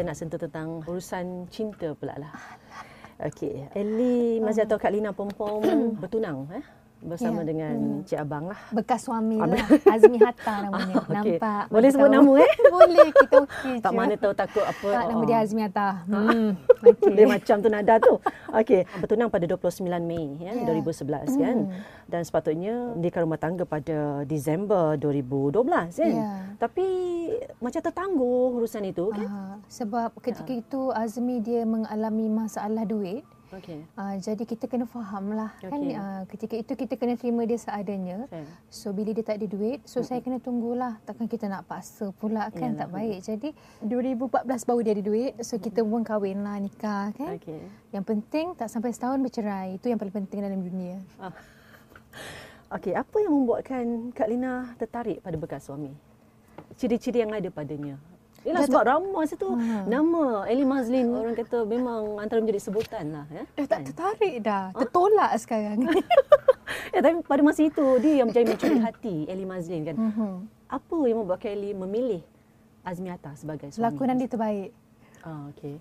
kita nak sentuh tentang urusan cinta pula lah. Okey, Ellie masih atau Kak Lina Pompom bertunang eh? bersama Ya. dengan Cik Abang lah. Bekas suami lah. Azmi Hatta namanya. Okey. Nampak. Boleh sebut tahu. nama, eh? Boleh. Kita okey Tak je. mana tahu takut apa. Tak, nama dia oh. Azmi Hatta. Hmm. Okey. Dia macam tu nada tu. Okey, bertunang pada 29 Mei ya, Ya. 2011 kan. Dan sepatutnya mendirikan rumah tangga pada Disember 2012 kan. Ya. Tapi macam tertangguh urusan itu kan. Ah, sebab ketika itu Azmi dia mengalami masalah duit. Okey. Uh, jadi kita kena faham lah kan uh, ketika itu kita kena terima dia seadanya Faham. so bila dia tak ada duit so saya kena tunggulah takkan kita nak paksa pula kan Yalah, tak baik jadi 2014 baru dia ada duit so kita pun kahwin lah nikah kan Okey. yang penting tak sampai setahun bercerai itu yang paling penting dalam dunia Ah. Okey, apa yang membuatkan Kak Lina tertarik pada bekas suami? Ciri-ciri yang ada padanya. Yalah sebab ramai situ Ha. nama Ellie Mazlin orang kata memang antara menjadi sebutan lah ya. dah tak tertarik dah tertolak sekarang ya tapi pada masa itu dia yang menjadi mencuri hati Ellie Mazlin kan. Mhm. Apa yang membuatkan Ellie memilih Azmi Atta sebagai suami? lakonan dia terbaik Ah, okey.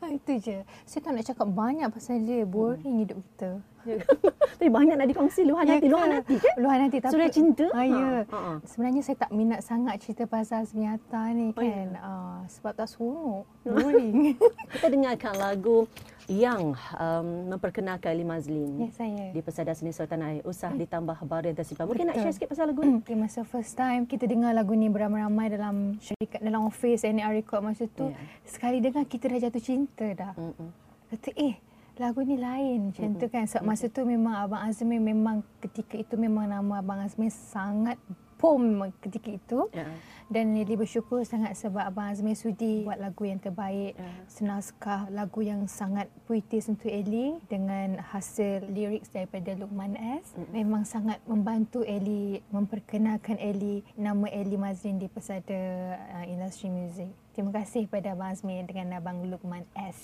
Itu je saya tak nak cakap banyak pasal dia boring hidup kita Ya. Tapi banyak nak dikongsi luahan hati, Ya luahan hati kan? Luahan hati tapi Surat cinta? Ah, ya. Ha, ha, ha. Sebenarnya saya tak minat sangat cerita pasal Azmiata ni Oh, ya. kan. Ah, sebab tak seronok. Boring. Kita dengarkan lagu yang um, memperkenalkan Ellie Mazlin. ya saya. di Pesada Seni Sultan Air usah ditambah baru yang tersimpan. Mungkin nak Betul. share sikit pasal lagu ni? Okay, masa first time kita dengar lagu ni beramai-ramai dalam syarikat dalam office NR record masa tu. Ya. Sekali dengar kita dah jatuh cinta dah. Mm-mm. Kata eh lagu ni lain macam tu kan. Sebab masa tu memang Abang Azmi memang ketika itu memang nama Abang Azmi sangat pom ketika itu. Ya. Dan Lily bersyukur sangat sebab Abang Azmi sudi buat lagu yang terbaik. Ya. Senaskah lagu yang sangat puitis untuk Ellie dengan hasil lirik daripada Luqman S. Memang sangat membantu Ellie memperkenalkan Ellie nama Ellie Mazlin di pesada uh, industri muzik. Terima kasih pada Abang Azmi dengan Abang Luqman S.